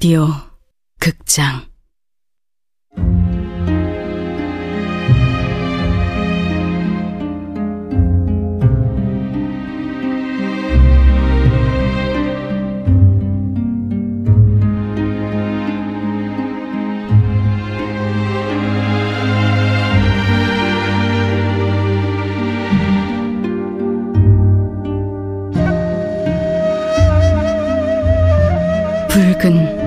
라디오 극장. 붉은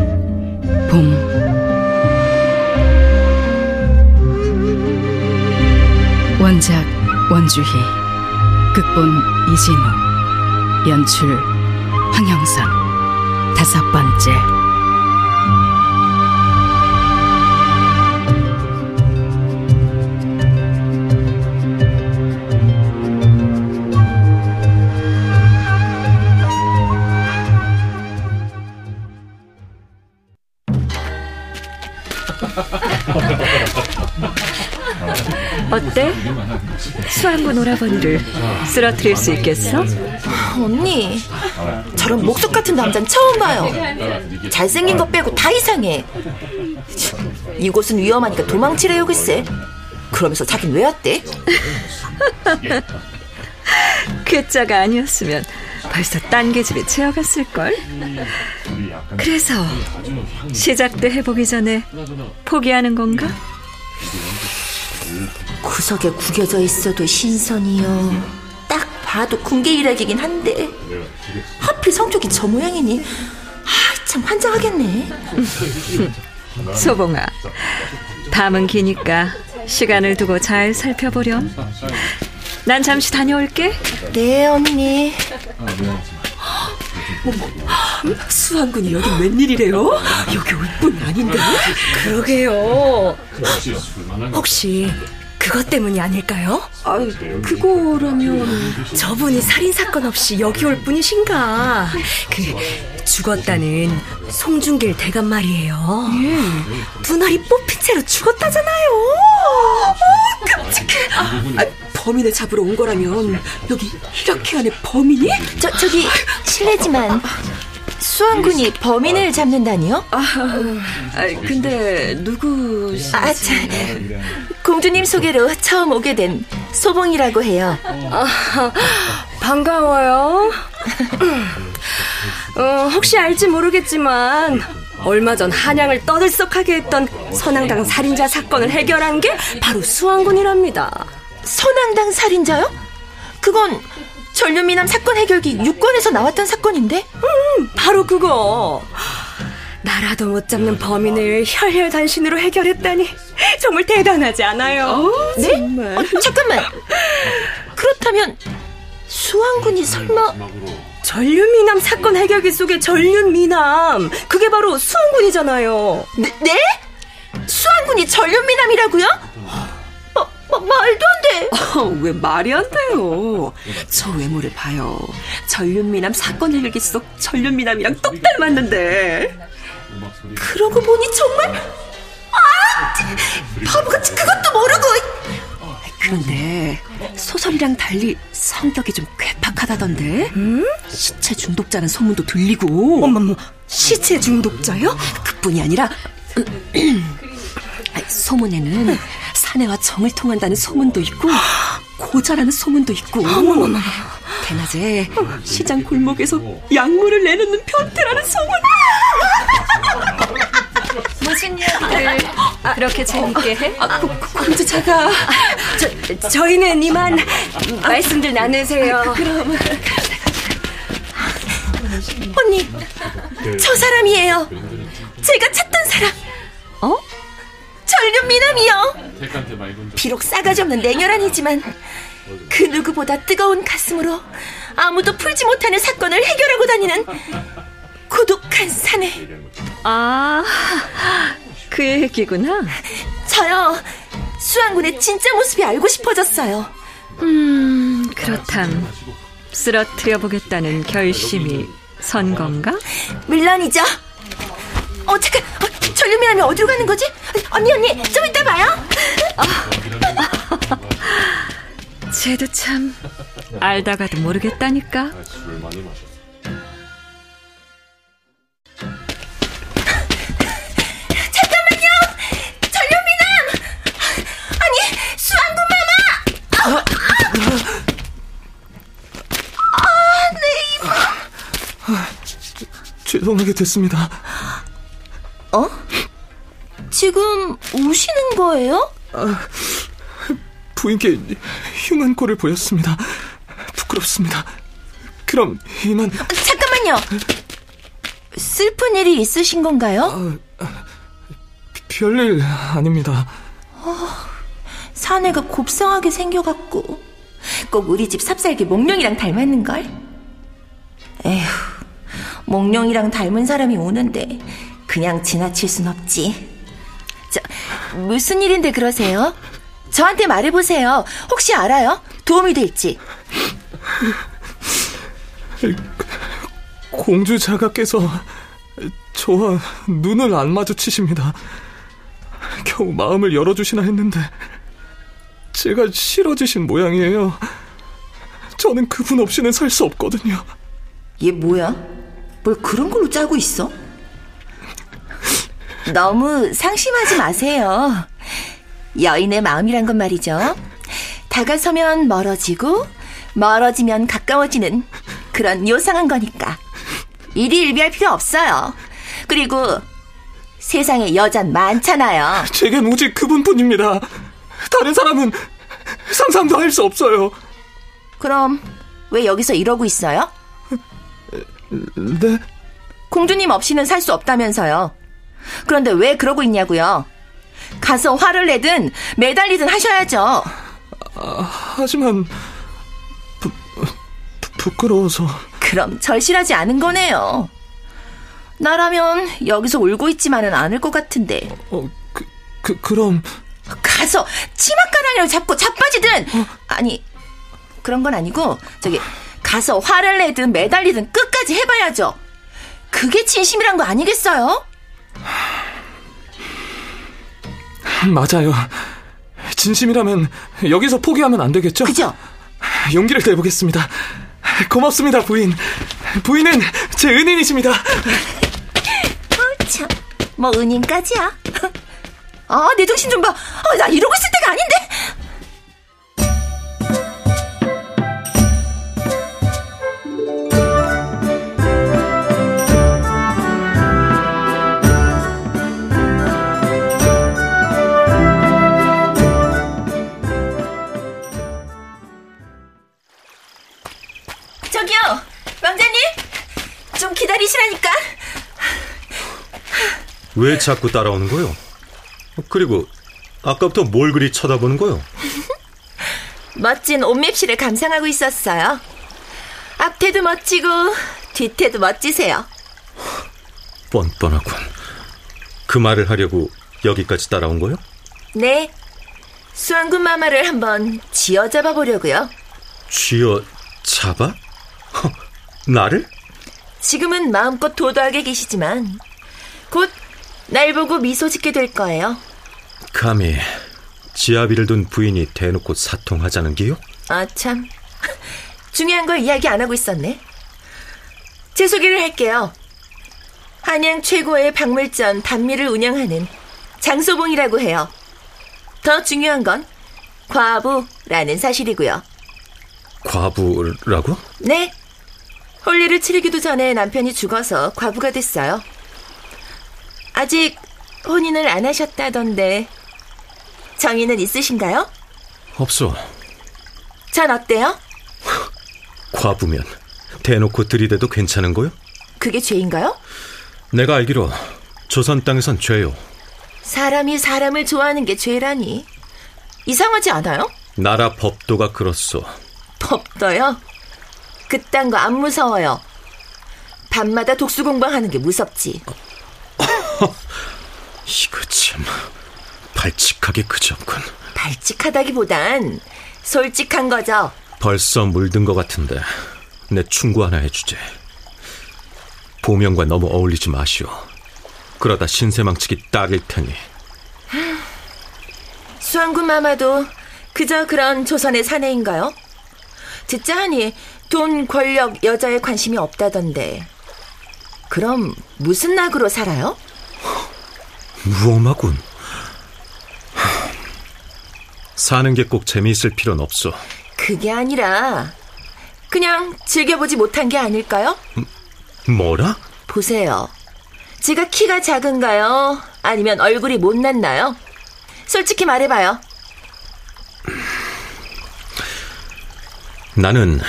봄. 원작 원주희 극본 이진우 연출 황영선. 다섯 번째 어때? 수학문 오라버니를 쓰러뜨릴 수 있겠어? 언니, 저런 목석 같은 남자는 처음 봐요. 잘생긴 거 빼고 다 이상해. 이곳은 위험하니까 도망치래요, 글쎄. 그러면서 자긴 왜 왔대? 괴짜가 아니었으면 벌써 딴 계집에 채워갔을걸? 그래서 시작도 해보기 전에 포기하는 건가? 구석에 구겨져 있어도 신선이요. 딱 봐도 군계 일학이긴 한데 하필 성격이 저 모양이니 아, 참 환장하겠네. 소봉아, 밤은 기니까 시간을 두고 잘 살펴보렴. 난 잠시 다녀올게. 네, 언니. 수환군이 여기 웬일이래요? 여기 올 뿐이 아닌데? 그러게요. 혹시 그것 때문이 아닐까요? 아, 그거라면 저분이 살인 사건 없이 여기 올 뿐이신가? 그 죽었다는 송중길 대감 말이에요. 분할이 뽑힌 채로 죽었다잖아요. 어, 끔찍해. 아, 범인을 잡으러 온 거라면 여기 이렇게 안에 범인이? 저 저기 실례지만 수환군이 범인을 잡는다니요? 아, 아 근데 누구? 아, 참. 공주님 소개로 처음 오게 된 소봉이라고 해요. 아, 반가워요. 어, 혹시 알지 모르겠지만 얼마 전 한양을 떠들썩하게 했던 선앙당 살인자 사건을 해결한 게 바로 수왕군이랍니다. 선앙당 살인자요? 그건 전륜미남 사건 해결기 6권에서 나왔던 사건인데? 음, 바로 그거. 나라도 못 잡는 범인을 혈혈 단신으로 해결했다니 정말 대단하지 않아요? 어, 네? 정말. 어, 잠깐만. 그렇다면 수왕군이 설마 전륜미남 사건 해결기 속의 전륜미남 그게 바로 수왕군이잖아요. 네? 네? 수왕군이 전륜미남이라고요? 마, 마, 말도 안 돼. 어, 왜 말이 안 돼요? 저 외모를 봐요. 전륜미남 사건 해결기 속 전륜미남이랑 똑 닮았는데. 그러고 보니 정말 아 바보같이 그것도 모르고 그런데 소설이랑 달리 성격이 좀 괴팍하다던데 음? 시체 중독자는 소문도 들리고 어머머 시체 중독자요? 그뿐이 아니라 소문에는 사내와 정을 통한다는 소문도 있고 고자라는 소문도 있고. 어머머머 대낮에 시장 골목에서 약물을 내놓는 변태라는 소문. 무슨 일들 그렇게 재밌게 해? 아, 공주 자가 저, 저희는 이만 말씀들 나누세요. 아, 그럼. 언니 저 사람이에요. 제가 찾던 사람. 어? 전륜미남이요 비록 싸가지 없는 냉혈한이지만 그 누구보다 뜨거운 가슴으로 아무도 풀지 못하는 사건을 해결하고 다니는 고독한 사내 아, 그 얘기구나. 저요 수왕군의 진짜 모습이 알고 싶어졌어요 음, 그렇담. 쓰러뜨려 보겠다는 결심이 선 건가? 물론이죠 어 잠깐 어, 전륜미남이 어디로 가는 거지? 언니 언니 좀 이따 봐요. 쟤도 참 알다가도 모르겠다니까. 아, 네, 죄송하게 됐습니다. 어? 지금 우시는 거예요? 부인께 흉한 꼴을 보였습니다. 부끄럽습니다. 그럼 이만 잠깐만요. 슬픈 일이 있으신 건가요? 별일 아닙니다. 사내가 곱상하게 생겨갖고 꼭 우리 집 삽살개 몽룡이랑 닮았는걸? 에휴, 몽룡이랑 닮은 사람이 오는데 그냥 지나칠 순 없지. 저, 무슨 일인데 그러세요? 저한테 말해보세요. 혹시 알아요? 도움이 될지. 공주 자가께서 저와 눈을 안 마주치십니다. 겨우 마음을 열어주시나 했는데 제가 싫어지신 모양이에요. 저는 그분 없이는 살 수 없거든요. 얘 뭐야? 뭘 그런 걸로 짜고 있어? 너무 상심하지 마세요. 여인의 마음이란 건 말이죠. 다가서면 멀어지고, 멀어지면 가까워지는 그런 요상한 거니까. 일희일비할 필요 없어요. 그리고 세상에 여잔 많잖아요. 제겐 오직 그분뿐입니다. 다른 사람은 상상도 할 수 없어요. 그럼 왜 여기서 이러고 있어요? 네? 공주님 없이는 살 수 없다면서요. 그런데 왜 그러고 있냐고요? 가서 화를 내든 매달리든 하셔야죠. 하지만 부, 부, 부끄러워서 그럼 절실하지 않은 거네요. 나라면 여기서 울고 있지만은 않을 것 같은데 어, 그, 그 그럼 가서 치맛가랑이를 잡고 자빠지든 아니 그런 건 아니고 저기 가서 화를 내든 매달리든 끝까지 해봐야죠. 그게 진심이란 거 아니겠어요? 맞아요. 진심이라면 여기서 포기하면 안 되겠죠? 그죠? 용기를 내보겠습니다. 고맙습니다, 부인. 부인은 제 은인이십니다. 어, 참, 뭐 은인까지야. 아, 내 정신 좀 봐. 아, 나 이러고 있을 저기요, 왕자님, 좀 기다리시라니까. 왜 자꾸 따라오는 거요? 그리고 아까부터 뭘 그리 쳐다보는 거요? 멋진 옷맵실을 감상하고 있었어요. 앞태도 멋지고 뒤태도 멋지세요. 뻔뻔하군. 그 말을 하려고 여기까지 따라온 거요? 네. 수왕군 마마를 한번 쥐어 잡아 보려고요. 쥐어 잡아? 허, 나를? 지금은 마음껏 도도하게 계시지만 곧 날 보고 미소 짓게 될 거예요. 감히 지아비를 둔 부인이 대놓고 사통하자는 기요? 아 참. 중요한 걸 이야기 안 하고 있었네. 제 소개를 할게요. 한양 최고의 박물전 단미를 운영하는 장소봉이라고 해요. 더 중요한 건 과부라는 사실이고요. 과부라고? 네. 홀리를 치르기도 전에 남편이 죽어서 과부가 됐어요. 아직 혼인을 안 하셨다던데 정의는 있으신가요? 없어. 전 어때요? 과부면 대놓고 들이대도 괜찮은 거요? 그게 죄인가요? 내가 알기로 조선 땅에선 죄요. 사람이 사람을 좋아하는 게 죄라니. 이상하지 않아요? 나라 법도가 그렇소. 덥더요? 그딴 거 안 무서워요. 밤마다 독수 공방하는 게 무섭지. 이거 참 발칙하게 그저군. 발칙하다기보단 솔직한 거죠. 벌써 물든 것 같은데 내 충고 하나 해주제. 보명과 너무 어울리지 마시오. 그러다 신세망치기 딱일 테니. 수왕군 마마도 그저 그런 조선의 사내인가요? 듣자 하니 돈, 권력, 여자에 관심이 없다던데. 그럼 무슨 낙으로 살아요? 무엄하군. 사는 게 꼭 재미있을 필요는 없어. 그게 아니라 그냥 즐겨보지 못한 게 아닐까요? 뭐라? 보세요. 제가 키가 작은가요? 아니면 얼굴이 못났나요? 솔직히 말해봐요. 나는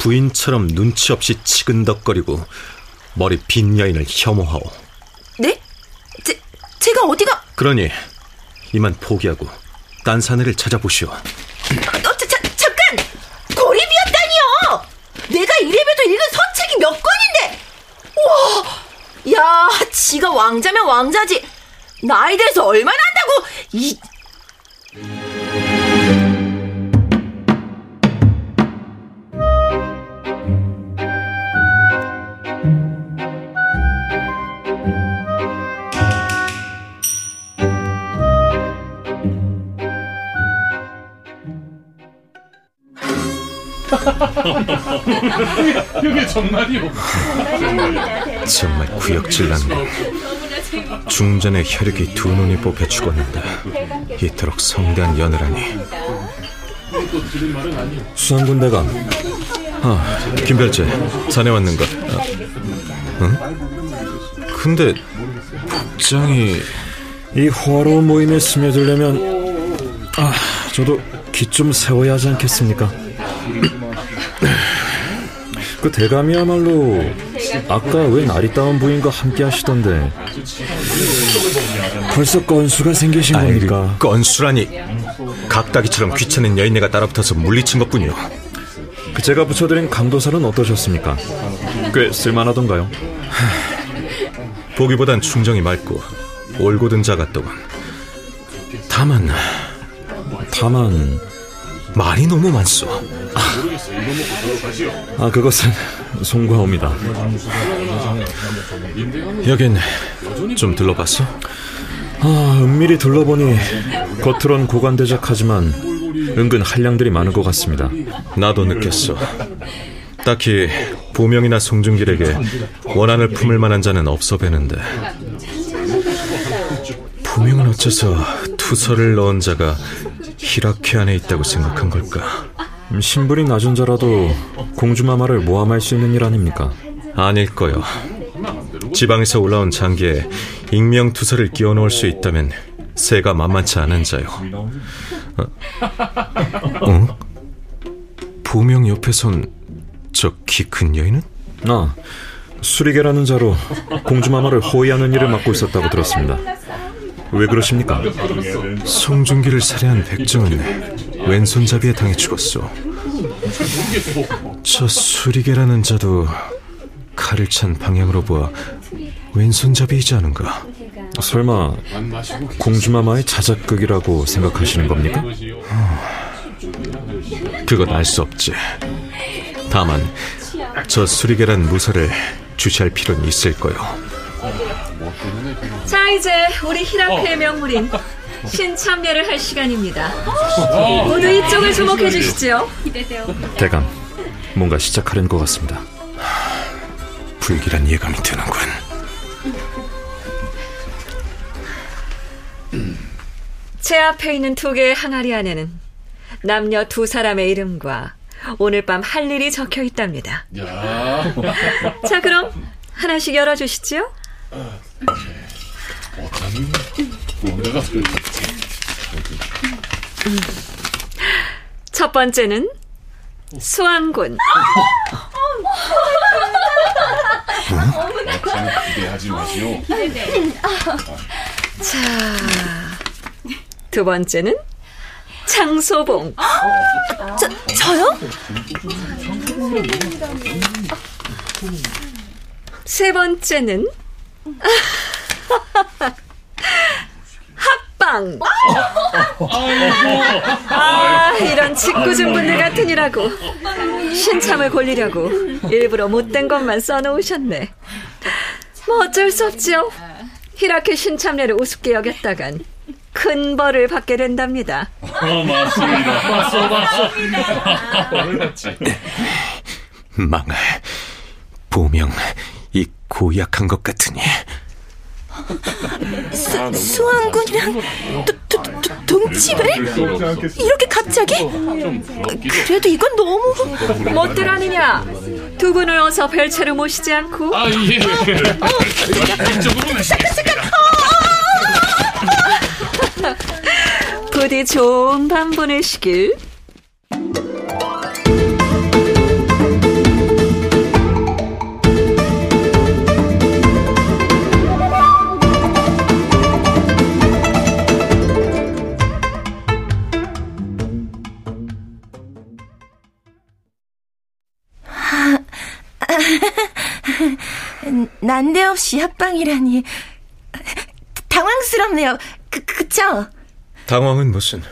부인처럼 눈치 없이 치근덕거리고 머리 빈 여인을 혐오하오. 네? 제, 제가 어디가? 그러니 이만 포기하고 딴 사내를 찾아보시오. 어, 자, 자, 잠깐! 고립이었다니요! 내가 이래봬도 읽은 서책이 몇 권인데! 우와! 야, 지가 왕자면 왕자지. 나에 대해서 얼마나 안다고! 이, 이게 정말이오. 정말 구역질 났네. 중전의 혈육이 두 눈이 뽑혀 죽었는데 이토록 성대한 연애라니. 수상군 대감. 아, 김별재, 자네 왔는가? 아, 응? 근데 복장이 이 호화로운 모임에 스며들려면 아, 저도 기 좀 세워야 하지 않겠습니까? 그 대감이야말로 아까 왜 아리따운 부인과 함께 하시던데 벌써 건수가 생기신 아이고, 겁니까? 건수라니 각다기처럼 귀찮은 여인네가 따라붙어서 물리친 것뿐이오. 그 제가 붙여드린 강도살은 어떠셨습니까? 꽤 쓸만하던가요? 보기보단 충정이 맑고 올곧은 자 같더군. 다만 다만 말이 너무 많소. 아 그것은 송구하옵니다. 여긴 좀 들러봤어? 아 은밀히 둘러보니 겉으론 고관대작하지만 은근 한량들이 많은 것 같습니다. 나도 느꼈어. 딱히 보명이나 송중길에게 원한을 품을 만한 자는 없어 배는데 보명은 어째서 투서를 넣은 자가 히라케 안에 있다고 생각한 걸까? 음, 신분이 낮은 자라도 공주마마를 모함할 수 있는 일 아닙니까? 아닐 거요. 지방에서 올라온 장기에 익명 투서를 끼워 넣을 수 있다면 새가 만만치 않은 자요. 어? 어? 보명 옆에선 저 키 큰 여인은? 아 수리개라는 자로 공주마마를 호위하는 일을 맡고 있었다고 들었습니다. 왜 그러십니까? 송중기를 살해한 백정은 왼손잡이에 당해 죽었소. 저 수리개라는 자도 칼을 찬 방향으로 보아 왼손잡이이지 않은가? 설마 공주마마의 자작극이라고 생각하시는 겁니까? 그건 알 수 없지. 다만 저 수리개란 무사를 주시할 필요는 있을 거요. 자, 이제 우리 히라크의 명물인 신참례를 할 시간입니다. 모두 이쪽을 주목해 주시죠. 대감, 뭔가 시작하려는 것 같습니다. 불길한 예감이 드는군. 제 앞에 있는 두 개의 항아리 안에는 남녀 두 사람의 이름과 오늘 밤 할 일이 적혀 있답니다. 야, 자, 그럼 하나씩 열어주시죠. 첫 번째는 마시오. 자, 두 번째는 장소봉. 저, 저요? 세 번째는 합방. 아, 이런 짓궂은 분들 같으니라고 신참을 골리려고 일부러 못된 것만 써놓으셨네. 뭐 어쩔 수 없지요. 히라케 신참례를 우습게 여겼다간 큰 벌을 받게 된답니다. 어, 맞습니다. 오늘 봤지. 망할. 보명 이 고약한 것 같으니. 수, 수왕군이랑 도, 도, 도, 동침을? 이렇게 갑자기? 그래도 이건 너무... 못들 아니냐? 두 분을 어서 별채로 모시지 않고. 아, 예. 이쪽으로 모시겠습니다. 부디 좋은 밤 보내시길. 난데 없이 합방이라니 당황스럽네요. 그 그쵸? 당황은 무슨?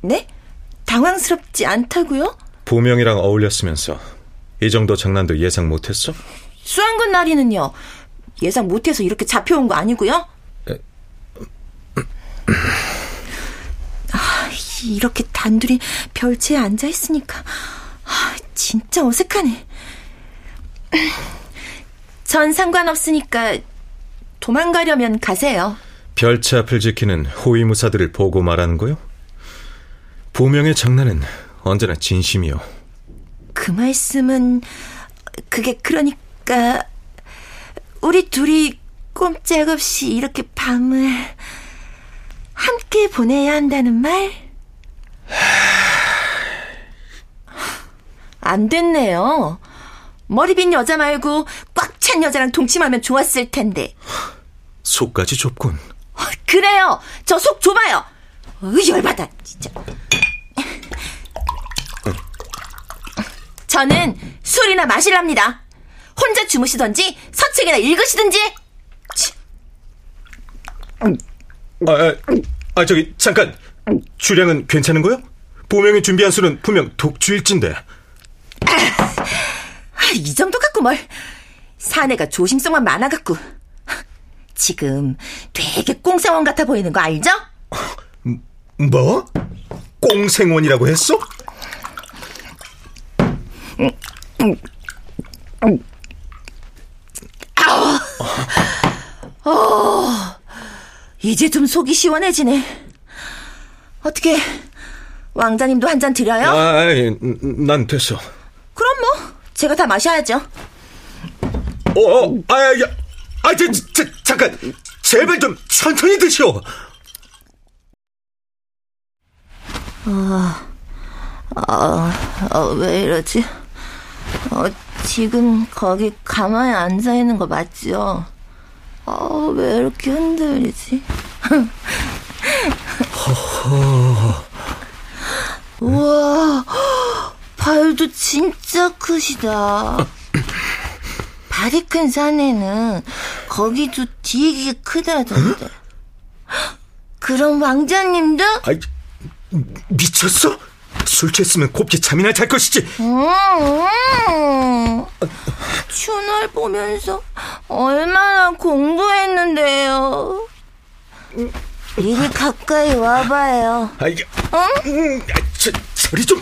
네? 당황스럽지 않다고요? 보명이랑 어울렸으면서 이 정도 장난도 예상 못했어? 수한군 날이는요. 예상 못해서 이렇게 잡혀온 거 아니고요. 아, 이렇게 단둘이 별채에 앉아 있으니까 아, 진짜 어색하네. 전 상관없으니까 도망가려면 가세요. 별채 앞을 지키는 호위무사들을 보고 말하는 거요? 보명의 장난은 언제나 진심이요. 그 말씀은 그게 그러니까 우리 둘이 꼼짝없이 이렇게 밤을 함께 보내야 한다는 말? 안 됐네요. 머리 빈 여자 말고 꽉 찬 여자랑 동침하면 좋았을 텐데. 속까지 좁군. 그래요. 저 속 좁아요. 으, 열받아, 진짜. 저는 술이나 마실랍니다. 혼자 주무시던지 서책이나 읽으시든지. 아, 아, 아, 저기 잠깐 주량은 괜찮은 거요? 보명이 준비한 술은 분명 독주일진데. 아, 이 정도 갖고 뭘. 사내가 조심성만 많아갖고. 지금 되게 꽁사원 같아 보이는 거 알죠? 뭐? 꽁생원이라고 했어? 어, 이제 좀 속이 시원해지네. 어떻게 왕자님도 한 잔 드려요? 아, 난 됐어. 그럼 뭐 제가 다 마셔야죠. 어, 어, 아, 야, 아, 저, 저, 잠깐, 제발 좀 천천히 드시오. 아, 어, 왜 이러지? 어, 지금 거기 가만히 앉아 있는 거 맞죠? 어, 왜 이렇게 흔들리지? 우와, 발도 진짜 크시다. 발이 큰 사내는 거기도 되게 크다던데. 그럼 왕자님도? 아이, 미쳤어? 술 취했으면 곱게 잠이나 잘 것이지. 음, 춘월 보면서 얼마나 공부했는데요. 이리 가까이 와봐요. 아, 음, 아, 저, 저리 좀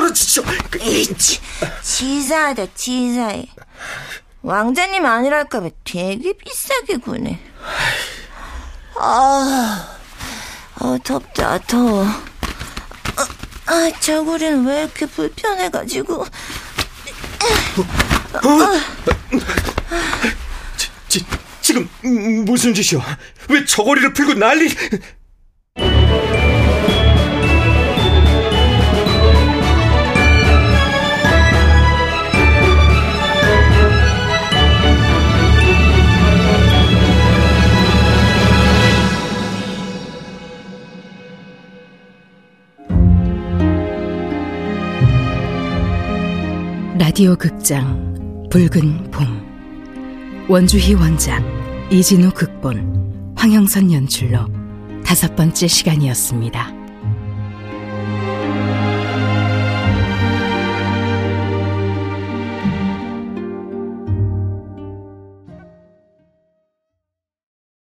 떨, 떨어지죠. 그, 에이치, 치사하다, 치사해. 왕자님 아니랄까봐 되게 비싸게 구네. 아, 아 덥다, 더워. 아, 아, 저고리는 왜 이렇게 불편해가지고. 지, 지금 음, 무슨 짓이야? 왜 저고리를 풀고 난리? 라디오 극장 붉은 봄 원주희 원작 이진우 극본 황영선 연출로 다섯 번째 시간이었습니다.